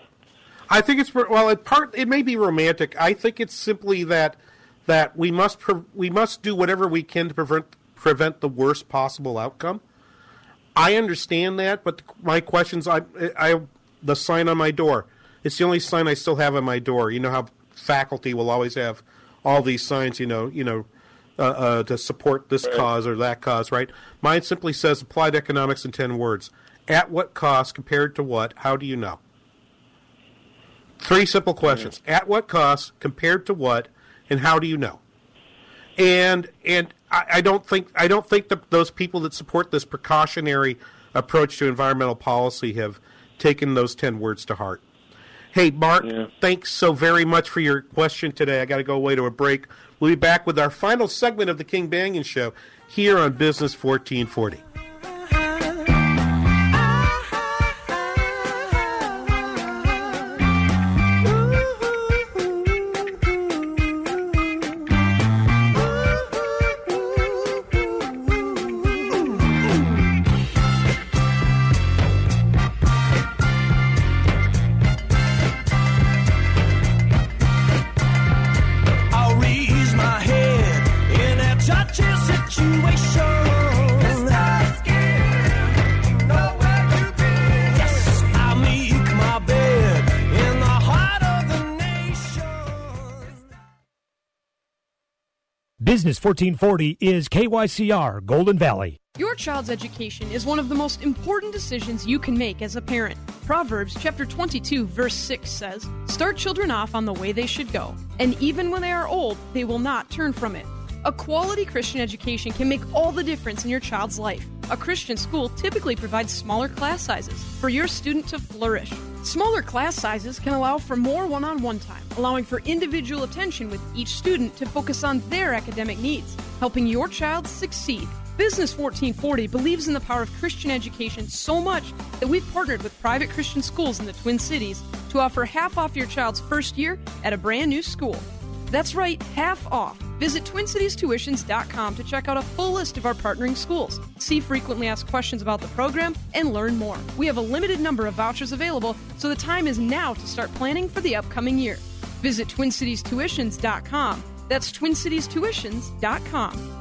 I think it's well. It part it may be romantic. I think it's simply that that we must pre- we must do whatever we can to prevent prevent the worst possible outcome. I understand that, but my questions, I, I, the sign on my door. It's the only sign I still have on my door. You know how faculty will always have all these signs, you know, you know, uh, uh, to support this right. cause or that cause, right? Mine simply says applied economics in ten words. At what cost compared to what? How do you know? Three simple questions. At what cost compared to what? And how do you know? And and I, I don't think I don't think that those people that support this precautionary approach to environmental policy have taken those ten words to heart. Hey, Mark, yeah. thanks so very much for your question today. I got to go away to a break. We'll be back with our final segment of the King Banaian Show here on Business 1440. Business 1440 is KYCR Golden Valley. Your child's education is one of the most important decisions you can make as a parent. Proverbs chapter 22 verse 6 says, "Start children off on the way they should go, and even when they are old, they will not turn from it." A quality Christian education can make all the difference in your child's life. A Christian school typically provides smaller class sizes for your student to flourish. Smaller class sizes can allow for more one on one time, allowing for individual attention with each student to focus on their academic needs, helping your child succeed. Business 1440 believes in the power of Christian education so much that we've partnered with private Christian schools in the Twin Cities to offer half off your child's first year at a brand new school. That's right, half off. Visit TwinCitiesTuitions.com to check out a full list of our partnering schools, see frequently asked questions about the program, and learn more. We have a limited number of vouchers available, so the time is now to start planning for the upcoming year. Visit TwinCitiesTuitions.com. That's TwinCitiesTuitions.com.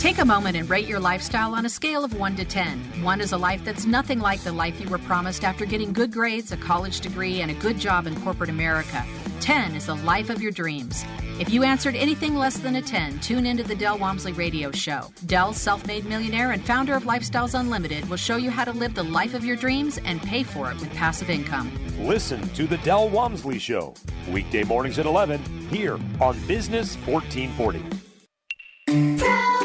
Take a moment and rate your lifestyle on a scale of 1 to 10. 1 is a life that's nothing like the life you were promised after getting good grades, a college degree, and a good job in corporate America. 10 is the life of your dreams. If you answered anything less than a 10, tune into the Del Walmsley Radio Show. Del, self made millionaire and founder of Lifestyles Unlimited, will show you how to live the life of your dreams and pay for it with passive income. Listen to the Del Walmsley Show, weekday mornings at 11, here on Business 1440.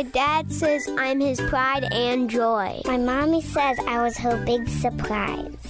My dad says I'm his pride and joy. My mommy says I was her big surprise.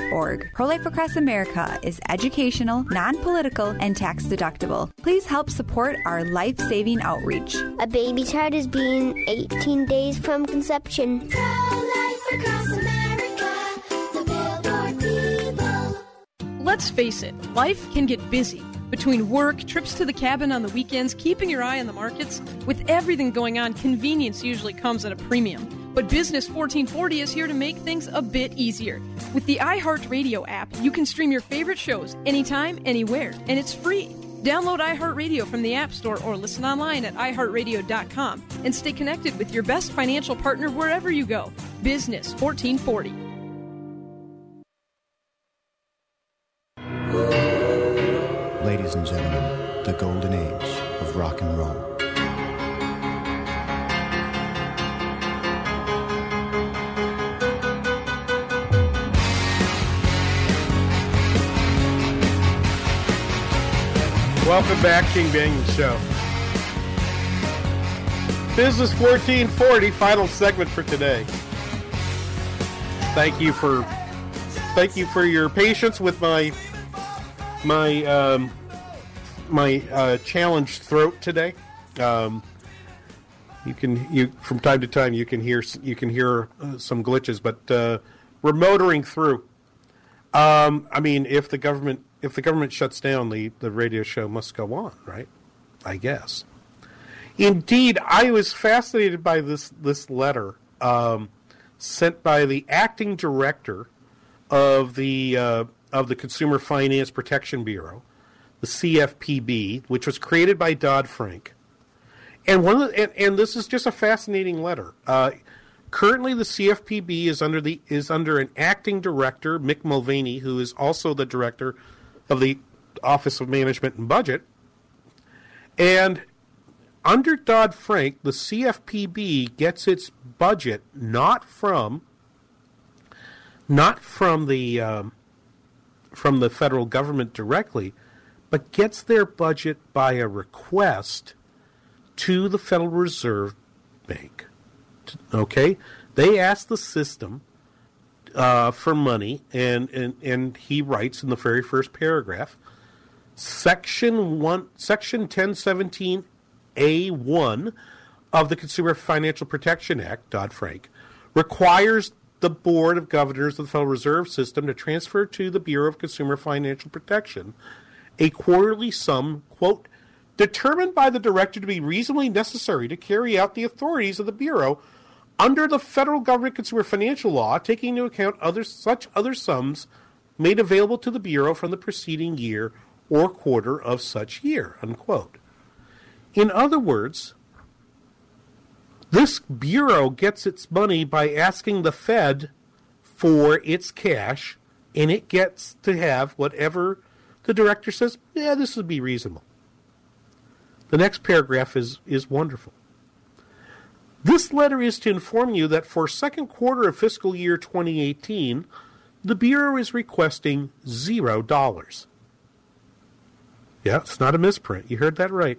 prolifeacrossamerica.org. Pro Life Across America is educational, non political, and tax deductible. Please help support our life saving outreach. A baby's heart is being 18 days from conception. Pro Life Across America, the billboard people. Let's face it, life can get busy. Between work, trips to the cabin on the weekends, keeping your eye on the markets, with everything going on, convenience usually comes at a premium. But Business 1440 is here to make things a bit easier. With the iHeartRadio app, you can stream your favorite shows anytime, anywhere, and it's free. Download iHeartRadio from the App Store or listen online at iHeartRadio.com and stay connected with your best financial partner wherever you go. Business 1440. Ladies and gentlemen, the golden age of rock and roll. Welcome back, King Banaian Show. Business 1440, final segment for today. Thank you for thank you for your patience with my my um, my uh, challenged throat today. Um, you can you from time to time you can hear you can hear uh, some glitches, but uh, we're motoring through. Um, I mean, if the government if the government shuts down, the the radio show must go on, right? I guess. Indeed, I was fascinated by this this letter um, sent by the acting director of the uh, of the Consumer Finance Protection Bureau, the CFPB, which was created by Dodd Frank. And one the, and, and, this is just a fascinating letter. Uh, currently, the CFPB is under the is under an acting director, Mick Mulvaney, who is also the director of the Office of Management and Budget. And under Dodd Frank, the CFPB gets its budget not from not from the um, from the federal government directly, but gets their budget by a request to the Federal Reserve Bank. Okay? They ask the system uh, for money, and, and, and he writes in the very first paragraph Section, one, Section 1017 A1 of the Consumer Financial Protection Act, Dodd Frank, requires the Board of Governors of the Federal Reserve System to transfer to the Bureau of Consumer Financial Protection a quarterly sum, quote, determined by the director to be reasonably necessary to carry out the authorities of the Bureau under the federal government consumer financial law, taking into account other such other sums made available to the Bureau from the preceding year or quarter of such year, unquote. In other words, this bureau gets its money by asking the Fed for its cash, and it gets to have whatever the director says, yeah, this would be reasonable. The next paragraph is, is wonderful. This letter is to inform you that for second quarter of fiscal year 2018, the Bureau is requesting zero dollars. Yeah, it's not a misprint. You heard that right.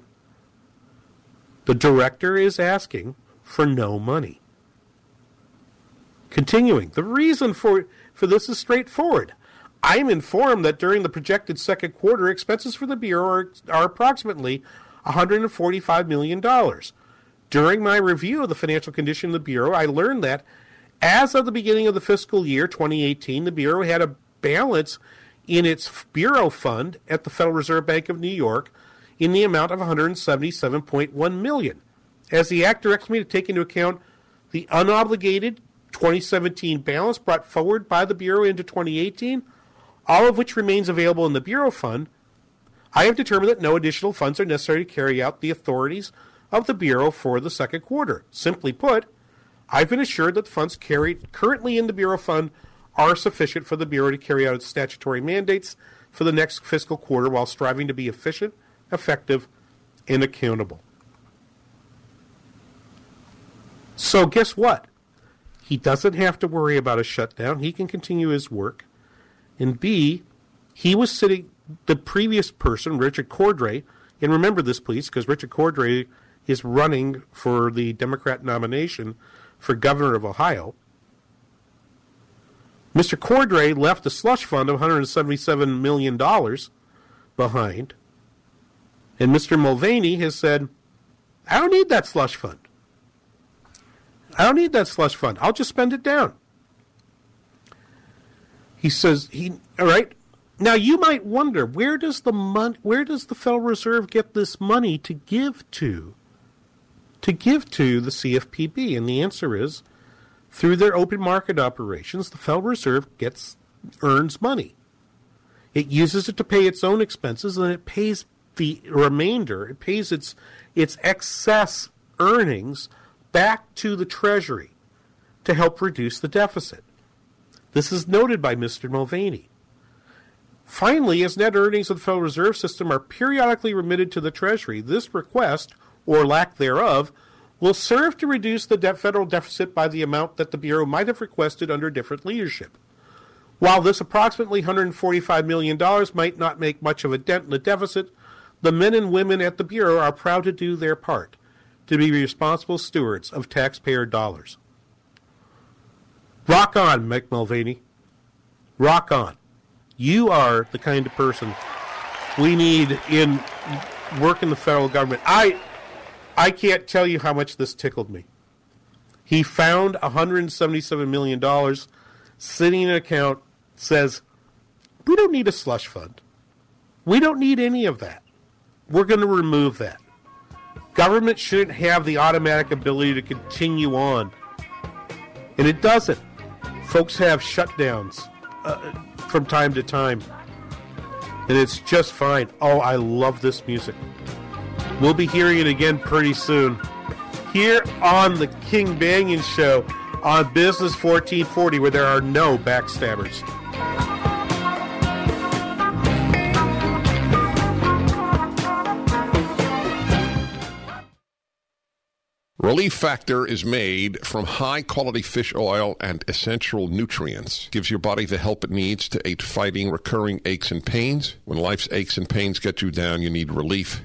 The director is asking for no money. Continuing, the reason for, for this is straightforward. I am informed that during the projected second quarter, expenses for the Bureau are, are approximately $145 million. During my review of the financial condition of the Bureau, I learned that as of the beginning of the fiscal year 2018, the Bureau had a balance in its Bureau fund at the Federal Reserve Bank of New York in the amount of 177.1 million. As the Act directs me to take into account the unobligated 2017 balance brought forward by the Bureau into 2018, all of which remains available in the Bureau Fund, I have determined that no additional funds are necessary to carry out the authorities of the Bureau for the second quarter. Simply put, I've been assured that the funds carried currently in the Bureau Fund are sufficient for the Bureau to carry out its statutory mandates for the next fiscal quarter while striving to be efficient, effective, and accountable. So, guess what? He doesn't have to worry about a shutdown. He can continue his work. And B, he was sitting, the previous person, Richard Cordray, and remember this, please, because Richard Cordray is running for the Democrat nomination for governor of Ohio. Mr. Cordray left a slush fund of $177 million behind. And Mr. Mulvaney has said, I don't need that slush fund. I don't need that slush fund. I'll just spend it down. He says he all right. Now you might wonder where does the mon- where does the Federal Reserve get this money to give to to give to the CFPB and the answer is through their open market operations the Federal Reserve gets earns money. It uses it to pay its own expenses and it pays the remainder, it pays its its excess earnings back to the Treasury to help reduce the deficit. This is noted by Mr. Mulvaney. Finally, as net earnings of the Federal Reserve System are periodically remitted to the Treasury, this request, or lack thereof, will serve to reduce the de- federal deficit by the amount that the Bureau might have requested under different leadership. While this approximately $145 million might not make much of a dent in the deficit, the men and women at the Bureau are proud to do their part to be responsible stewards of taxpayer dollars. Rock on, Mick Mulvaney. Rock on. You are the kind of person we need in work in the federal government. I I can't tell you how much this tickled me. He found $177 million sitting in an account, says, We don't need a slush fund. We don't need any of that. We're going to remove that. Government shouldn't have the automatic ability to continue on. And it doesn't. Folks have shutdowns uh, from time to time. And it's just fine. Oh, I love this music. We'll be hearing it again pretty soon. Here on the King Banaian Show on Business 1440, where there are no backstabbers. Relief Factor is made from high quality fish oil and essential nutrients. Gives your body the help it needs to aid fighting recurring aches and pains. When life's aches and pains get you down, you need relief.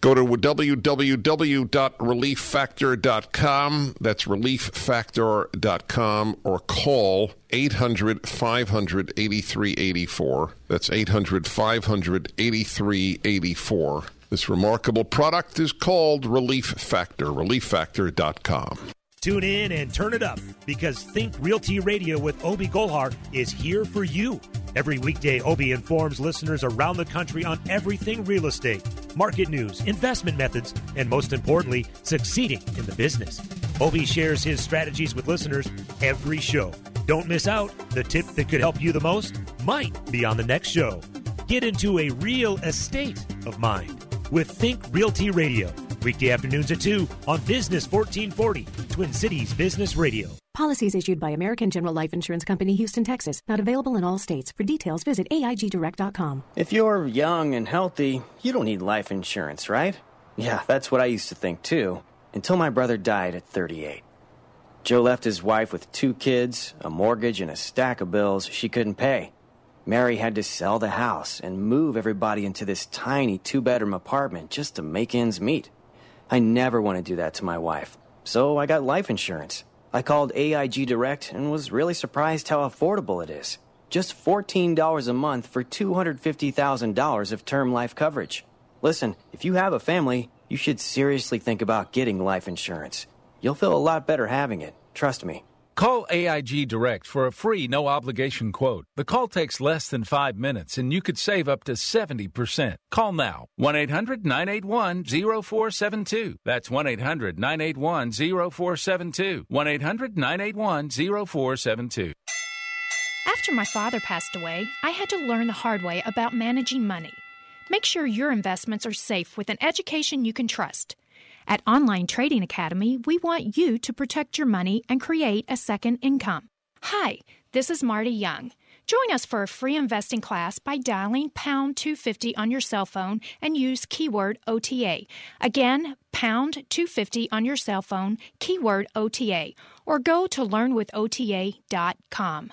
Go to www.relieffactor.com. That's relieffactor.com or call 800 500 8384. That's 800 500 8384. This remarkable product is called Relief Factor. ReliefFactor.com. Tune in and turn it up because Think Realty Radio with Obi Golhar is here for you. Every weekday, Obi informs listeners around the country on everything real estate, market news, investment methods, and most importantly, succeeding in the business. Obi shares his strategies with listeners every show. Don't miss out. The tip that could help you the most might be on the next show. Get into a real estate of mind with Think Realty Radio. Weekday afternoons at 2 on Business 1440, Twin Cities Business Radio. Policies issued by American General Life Insurance Company, Houston, Texas. Not available in all states. For details, visit AIGDirect.com. If you're young and healthy, you don't need life insurance, right? Yeah, that's what I used to think too, until my brother died at 38. Joe left his wife with two kids, a mortgage, and a stack of bills she couldn't pay. Mary had to sell the house and move everybody into this tiny two bedroom apartment just to make ends meet. I never want to do that to my wife, so I got life insurance. I called AIG Direct and was really surprised how affordable it is. Just $14 a month for $250,000 of term life coverage. Listen, if you have a family, you should seriously think about getting life insurance. You'll feel a lot better having it, trust me. Call AIG Direct for a free, no obligation quote. The call takes less than five minutes and you could save up to 70%. Call now 1 800 981 0472. That's 1 800 981 0472. 1 800 981 0472. After my father passed away, I had to learn the hard way about managing money. Make sure your investments are safe with an education you can trust. At Online Trading Academy, we want you to protect your money and create a second income. Hi, this is Marty Young. Join us for a free investing class by dialing pound 250 on your cell phone and use keyword OTA. Again, pound 250 on your cell phone, keyword OTA, or go to learnwithota.com.